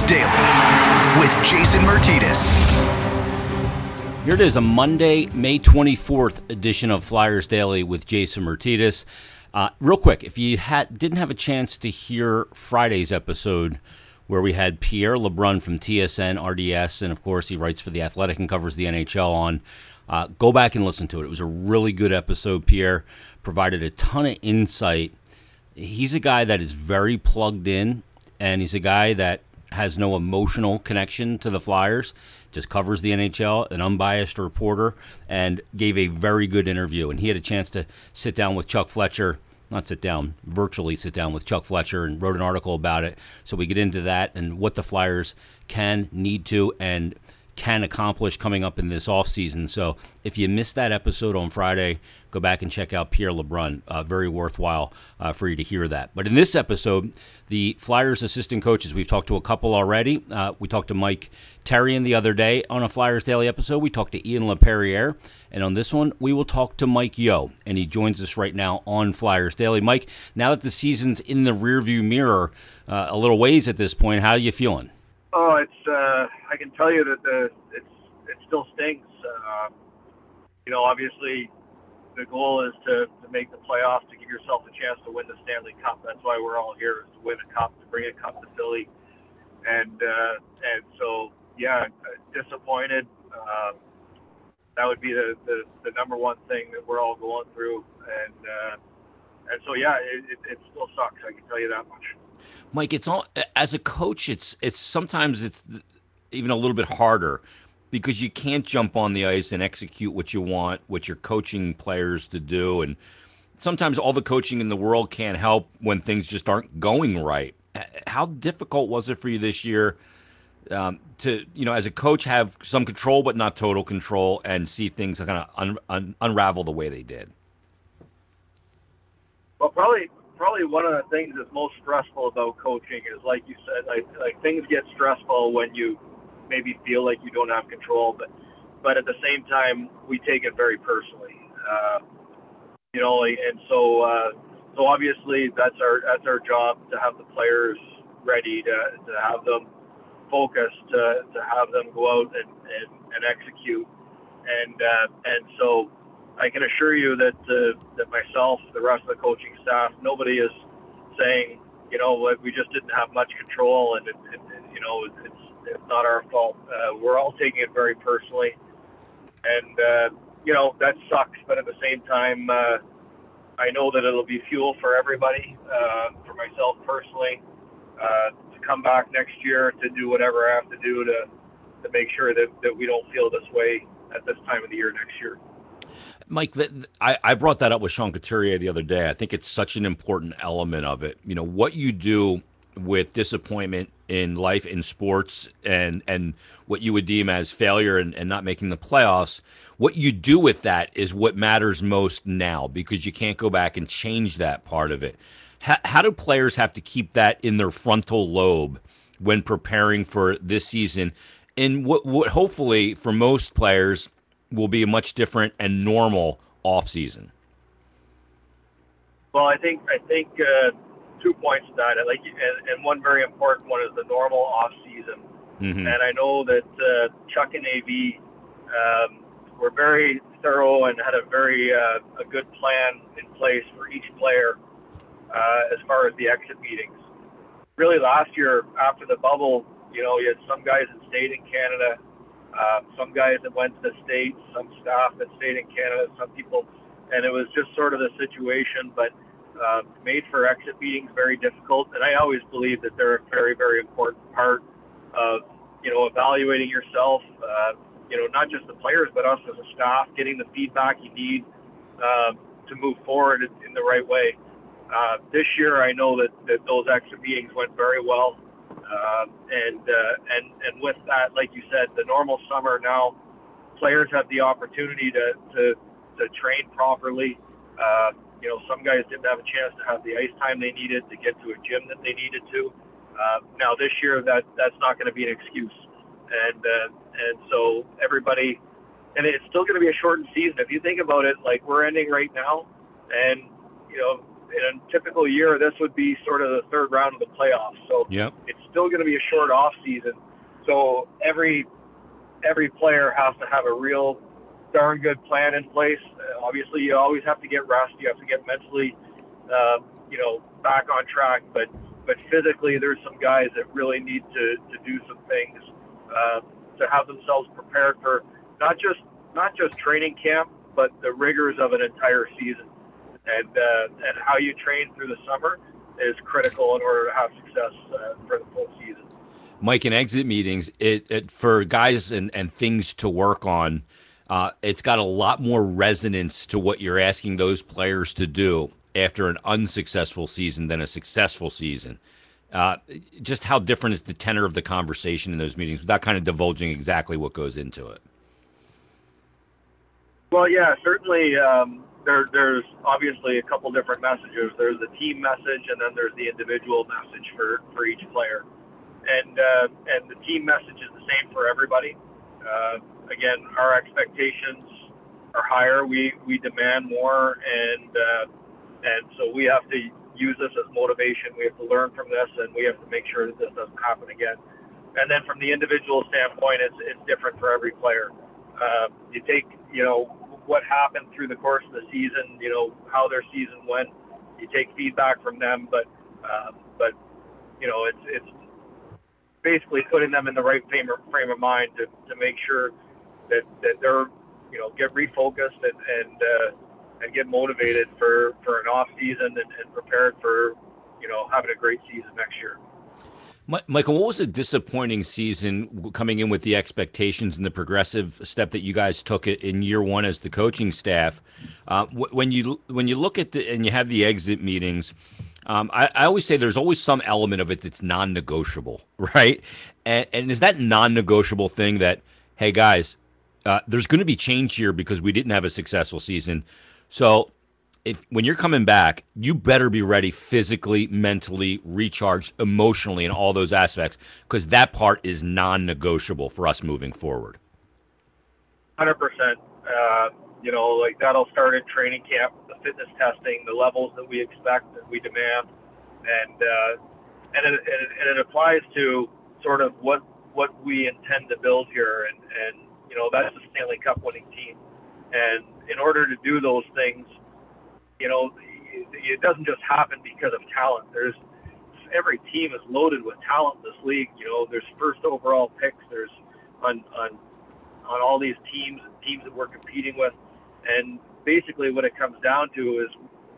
Daily with Jason Myrtetus. Here it is, a Monday, May 24th edition of Flyers Daily with Jason Myrtetus. Uh, real quick, if you had didn't have a chance to hear Friday's episode where we had Pierre LeBrun from TSN, RDS, and of course he writes for The Athletic and covers the NHL on, uh, go back and listen to it. It was a really good episode. Pierre provided a ton of insight. He's a guy that is very plugged in, and he's a guy that has no emotional connection to the Flyers, just covers the NHL, an unbiased reporter, and gave a very good interview. And he had a chance to sit down with Chuck Fletcher, not sit down, virtually sit down with Chuck Fletcher and wrote an article about it. So we get into that and what the Flyers can, need to, and can accomplish coming up in this offseason. So if you missed that episode on Friday, go back and check out Pierre LeBrun. Uh, very worthwhile uh, for you to hear that. But in this episode, the Flyers assistant coaches, we've talked to a couple already. Uh, we talked to Mike Therrien the other day on a Flyers Daily episode. We talked to Ian LaPerriere. And on this one, we will talk to Mike Yeo. And he joins us right now on Flyers Daily. Mike, now that the season's in the rearview mirror uh, a little ways at this point, how are you feeling? Oh, it's. Uh, I can tell you that the it's it still stings. Uh, you know, obviously, the goal is to, to make the playoffs to give yourself a chance to win the Stanley Cup. That's why we're all here is to win a cup, to bring a cup to Philly, and uh, and so yeah, disappointed. Um, that would be the, the, the number one thing that we're all going through, and uh, and so yeah, it, it, it still sucks. I can tell you that much. Mike, it's all as a coach. It's it's sometimes it's even a little bit harder because you can't jump on the ice and execute what you want, what you're coaching players to do, and sometimes all the coaching in the world can't help when things just aren't going right. How difficult was it for you this year um, to, you know, as a coach, have some control but not total control, and see things kind of un- un- unravel the way they did? Well, probably probably one of the things that's most stressful about coaching is like you said, like like things get stressful when you maybe feel like you don't have control, but but at the same time we take it very personally. Uh, you know, and so uh, so obviously that's our that's our job to have the players ready to, to have them focused to, to have them go out and, and, and execute and uh, and so I can assure you that uh, that myself, the rest of the coaching staff, nobody is saying, you know, we just didn't have much control, and it, it, you know, it's it's not our fault. Uh, we're all taking it very personally, and uh, you know that sucks. But at the same time, uh, I know that it'll be fuel for everybody. Uh, for myself personally, uh, to come back next year to do whatever I have to do to to make sure that, that we don't feel this way at this time of the year next year. Mike, that, I, I brought that up with Sean Couturier the other day. I think it's such an important element of it. You know, what you do with disappointment in life, in sports, and and what you would deem as failure and, and not making the playoffs, what you do with that is what matters most now because you can't go back and change that part of it. How, how do players have to keep that in their frontal lobe when preparing for this season? And what, what hopefully for most players will be a much different and normal off season? Well, I think I think uh, two points to that. Like, and, and one very important one is the normal off season. Mm-hmm. And I know that uh, Chuck and AV um, were very thorough and had a very uh, a good plan in place for each player uh, as far as the exit meetings. Really, last year after the bubble, you know, you had some guys that stayed in Canada um, some guys that went to the States, some staff that stayed in Canada, some people, and it was just sort of the situation, but uh, made for exit meetings very difficult. And I always believe that they're a very, very important part of, you know, evaluating yourself, uh, you know, not just the players, but us as a staff, getting the feedback you need uh, to move forward in, in the right way. Uh, this year, I know that, that those exit meetings went very well. Um, and uh, and and with that, like you said, the normal summer now, players have the opportunity to to, to train properly. Uh, you know, some guys didn't have a chance to have the ice time they needed to get to a gym that they needed to. Uh, now this year, that that's not going to be an excuse, and uh, and so everybody, and it's still going to be a shortened season. If you think about it, like we're ending right now, and you know, in a typical year, this would be sort of the third round of the playoffs. So yep. it's still going to be a short off season. So every every player has to have a real darn good plan in place. Uh, obviously, you always have to get rest. You have to get mentally, uh, you know, back on track. But but physically, there's some guys that really need to, to do some things uh, to have themselves prepared for not just not just training camp, but the rigors of an entire season. And uh, and how you train through the summer is critical in order to have success uh, for the full season. Mike, in exit meetings, it, it for guys and, and things to work on, uh, it's got a lot more resonance to what you're asking those players to do after an unsuccessful season than a successful season. Uh, just how different is the tenor of the conversation in those meetings without kind of divulging exactly what goes into it? Well, yeah, certainly. Um, there, there's obviously a couple different messages. There's the team message, and then there's the individual message for, for each player. And uh, and the team message is the same for everybody. Uh, again, our expectations are higher. We we demand more, and uh, and so we have to use this as motivation. We have to learn from this, and we have to make sure that this doesn't happen again. And then from the individual standpoint, it's it's different for every player. Uh, you take you know what happened through the course of the season, you know how their season went. You take feedback from them, but uh, but you know it's it's basically putting them in the right frame of, frame of mind to, to make sure that, that they're you know get refocused and and uh, and get motivated for, for an off season and, and prepared for you know having a great season next year. Michael, what was a disappointing season coming in with the expectations and the progressive step that you guys took in year one as the coaching staff? Uh, when you when you look at the and you have the exit meetings, um, I, I, always say there's always some element of it that's non-negotiable, right? And, and is that non-negotiable thing that hey guys, uh, there's going to be change here because we didn't have a successful season. So if when you're coming back, you better be ready physically, mentally, recharged, emotionally, in all those aspects, because that part is non-negotiable for us moving forward. Hundred uh, percent. You know, like that'll start at training camp, the fitness testing, the levels that we expect and we demand, and uh, and, it, and, it, and it applies to sort of what what we intend to build here, and and you know that's a Stanley Cup winning team. And in order to do those things, you know, it doesn't just happen because of talent. There's every team is loaded with talent in this league. You know, there's first overall picks. There's on on on all these teams and teams that we're competing with, and basically what it comes down to is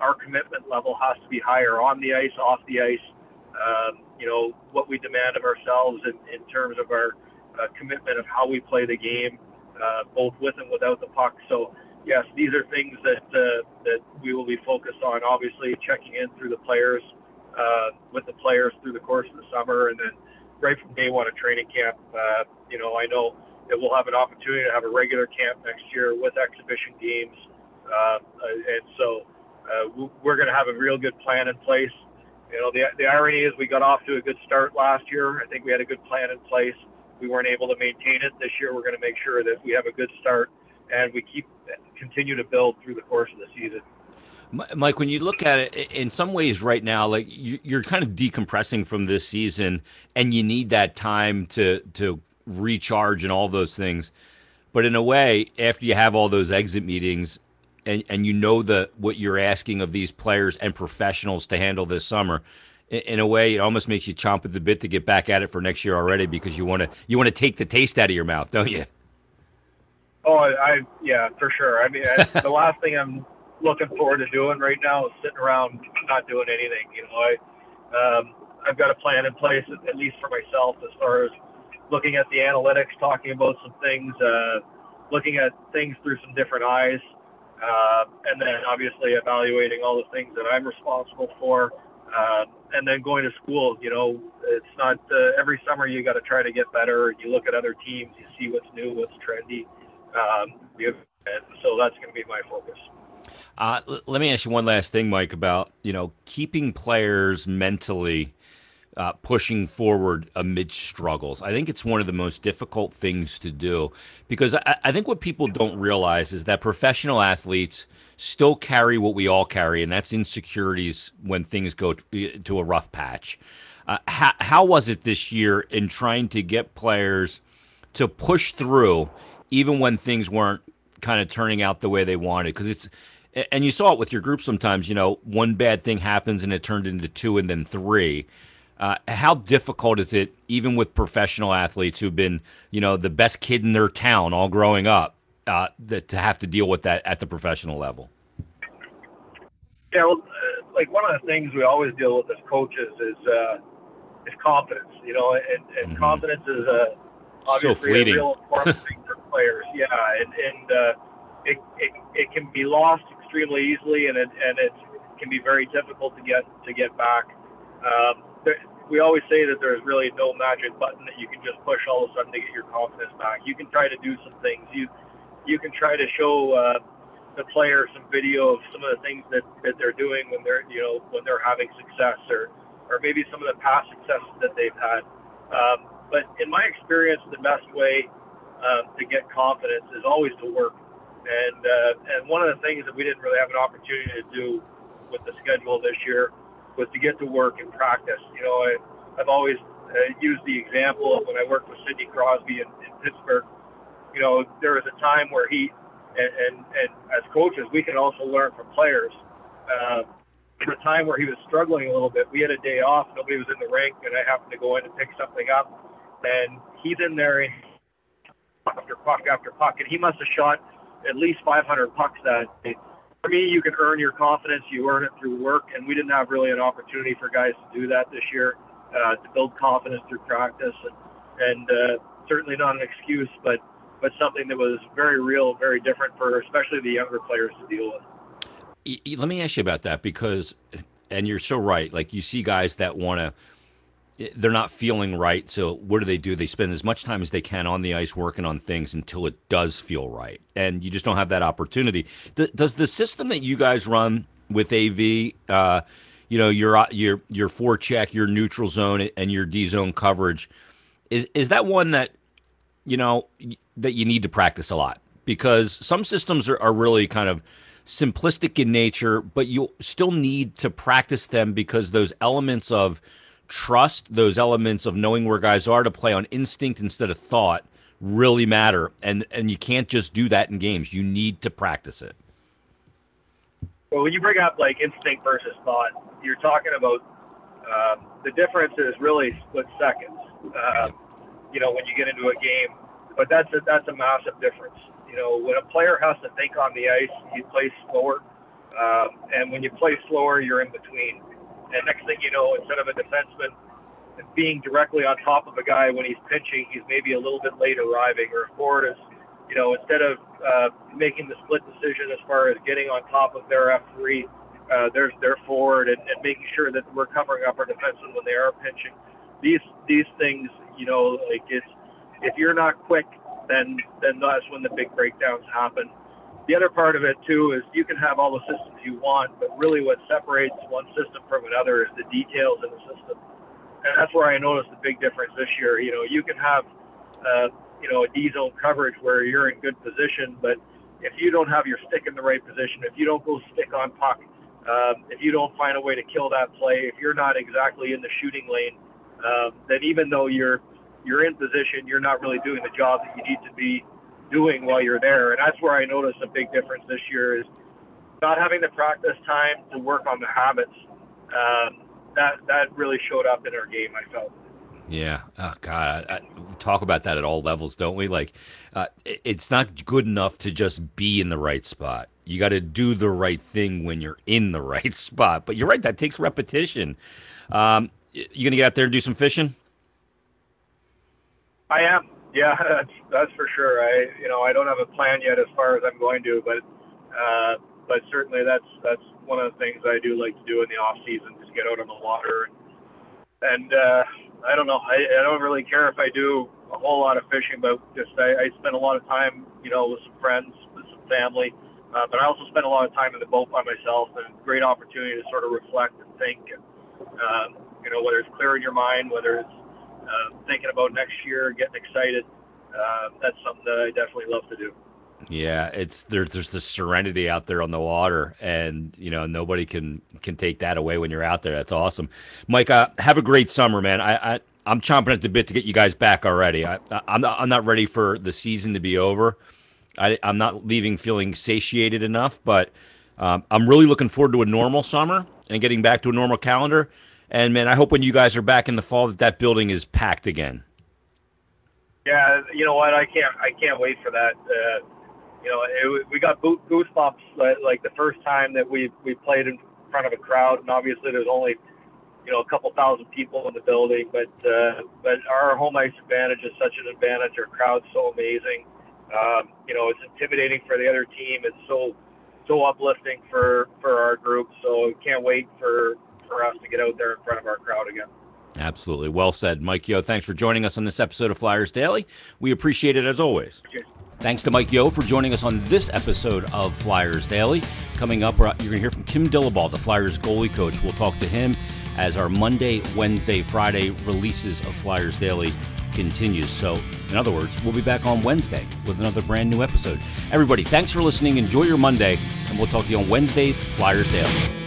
our commitment level has to be higher on the ice, off the ice. Um, you know what we demand of ourselves in, in terms of our uh, commitment of how we play the game, uh, both with and without the puck. So yes, these are things that uh, that we will be focused on. Obviously, checking in through the players, uh, with the players through the course of the summer, and then right from day one of training camp. Uh, you know, I know that we'll have an opportunity to have a regular camp next year with exhibition games, uh, and so uh, we're going to have a real good plan in place. You know, the, the irony is we got off to a good start last year. I think we had a good plan in place we weren't able to maintain it this year. We're going to make sure that we have a good start and we keep continue to build through the course of the season. Mike, when you look at it, in some ways, right now, like you're kind of decompressing from this season, and you need that time to to recharge and all those things. But in a way, after you have all those exit meetings, and and you know the what you're asking of these players and professionals to handle this summer, in a way, it almost makes you chomp at the bit to get back at it for next year already because you want to you want to take the taste out of your mouth, don't you? Oh, I yeah, for sure. I mean, I, the last thing I'm looking forward to doing right now is sitting around not doing anything. You know, I um, I've got a plan in place at least for myself as far as looking at the analytics, talking about some things, uh, looking at things through some different eyes, uh, and then obviously evaluating all the things that I'm responsible for. Uh, and then going to school, you know, it's not uh, every summer you got to try to get better. You look at other teams, you see what's new, what's trendy. Um, so that's going to be my focus. Uh, l- let me ask you one last thing, Mike, about you know keeping players mentally uh, pushing forward amid struggles. I think it's one of the most difficult things to do because I, I think what people don't realize is that professional athletes still carry what we all carry, and that's insecurities when things go to a rough patch. Uh, how, how was it this year in trying to get players to push through, even when things weren't kind of turning out the way they wanted? Because it's and you saw it with your group sometimes. You know, one bad thing happens and it turned into two and then three. Uh, how difficult is it, even with professional athletes who've been, you know, the best kid in their town all growing up, uh, that to have to deal with that at the professional level? Yeah, well, uh, like one of the things we always deal with as coaches is uh, is confidence. You know, and, and mm-hmm. confidence is a obviously so a real important thing for players. Yeah, and and uh, it, it it can be lost extremely easily, and it and it can be very difficult to get to get back. Um, there, we always say that there's really no magic button that you can just push all of a sudden to get your confidence back. You can try to do some things. You you can try to show uh, the player some video of some of the things that, that they're doing when they're you know when they're having success or or maybe some of the past successes that they've had. Um, but in my experience, the best way um, to get confidence is always to work. And uh, and one of the things that we didn't really have an opportunity to do with the schedule this year was to get to work and practice. You know, I, I've always uh, used the example of when I worked with Sidney Crosby in, in Pittsburgh. You know, there was a time where he and, and, and as coaches, we can also learn from players. Uh, a time where he was struggling a little bit. We had a day off, nobody was in the rink, and I happened to go in and pick something up. And he's in there after puck after puck, and he must have shot at least 500 pucks that day for me, you can earn your confidence. You earn it through work, and we didn't have really an opportunity for guys to do that this year uh, to build confidence through practice, and, and uh, certainly not an excuse, but but something that was very real, very different for especially the younger players to deal with. Let me ask you about that because, and you're so right. Like you see guys that want to they're not feeling right. So what do they do? They spend as much time as they can on the ice working on things until it does feel right, and you just don't have that opportunity. does the system that you guys run with AV, uh, you know, your uh, your your forecheck, your neutral zone, and your D zone coverage, is is that one that you know that you need to practice a lot? Because some systems are, are really kind of simplistic in nature, but you still need to practice them because those elements of trust, those elements of knowing where guys are to play on instinct instead of thought really matter. And and you can't just do that in games. You need to practice it. Well, when you bring up like instinct versus thought, you're talking about uh, the difference is really split seconds. Uh, you know, when you get into a game, but that's a, that's a massive difference. You know, when a player has to think on the ice, you play slower, um, and when you play slower, you're in between. And next thing you know, instead of a defenseman being directly on top of a guy when he's pinching, he's maybe a little bit late arriving, or a forward is, you know, instead of uh, making the split decision as far as getting on top of their F3, uh, there's their forward and, and making sure that we're covering up our defensemen when they are pinching. These these things, you know, like it's if you're not quick, then then that's when the big breakdowns happen the other part of it too is you can have all the systems you want, but really what separates one system from another is the details in the system. And that's where I noticed the big difference this year. You know, you can have, uh, you know, a D zone coverage where you're in good position, but if you don't have your stick in the right position, if you don't go stick on puck, um, if you don't find a way to kill that play, if you're not exactly in the shooting lane, um, then even though you're you're in position, you're not really doing the job that you need to be doing while you're there. And that's where I noticed a big difference this year is not having the practice time to work on the habits. Um, that that really showed up in our game. I felt. Yeah. Oh God, I, I, talk about that at all levels, don't we? Like, uh, it, it's not good enough to just be in the right spot. You got to do the right thing when you're in the right spot. But you're right; that takes repetition. Um, you gonna get out there and do some fishing? I am. Yeah, that's that's for sure. I you know I don't have a plan yet as far as I'm going to, but uh, but certainly that's that's one of the things I do like to do in the off season, just get out on the water and uh, I don't know. I, I don't really care if I do a whole lot of fishing, but just I, I spend a lot of time, you know, with some friends, with some family. Uh, but I also spend a lot of time in the boat by myself, and great opportunity to sort of reflect and think. And, um, you know, whether it's clearing your mind, whether it's uh, thinking about next year, getting excited. Uh, that's something that I definitely love to do. Yeah, it's there's there's the serenity out there on the water, and you know nobody can can take that away when you're out there. That's awesome, Mike. Uh, have a great summer, man. I, I I'm chomping at the bit to get you guys back already. I, I'm not I'm not ready for the season to be over. I, I'm not leaving feeling satiated enough, but um, I'm really looking forward to a normal summer and getting back to a normal calendar. And man, I hope when you guys are back in the fall that that building is packed again. Yeah, you know what? I can't I can't wait for that. Uh, you know, it, we got goosebumps like the first time that we we played in front of a crowd, and obviously there's only you know a couple thousand people in the building, but uh, but our home ice advantage is such an advantage. Our crowd's so amazing. Um, you know, it's intimidating for the other team. It's so so uplifting for for our group. So can't wait for for us to get out there in front of our crowd again. Absolutely. Well said. Mike Yeo. thanks for joining us on this episode of Flyers Daily. We appreciate it as always. Thanks to Mike Yeo for joining us on this episode of Flyers Daily. Coming up, you're going to hear from Kim Dillabaugh, the Flyers goalie coach. We'll talk to him as our Monday, Wednesday, Friday releases of Flyers Daily continues. So, in other words, we'll be back on Wednesday with another brand new episode. Everybody, thanks for listening. Enjoy your Monday, and we'll talk to you on Wednesday's Flyers Daily.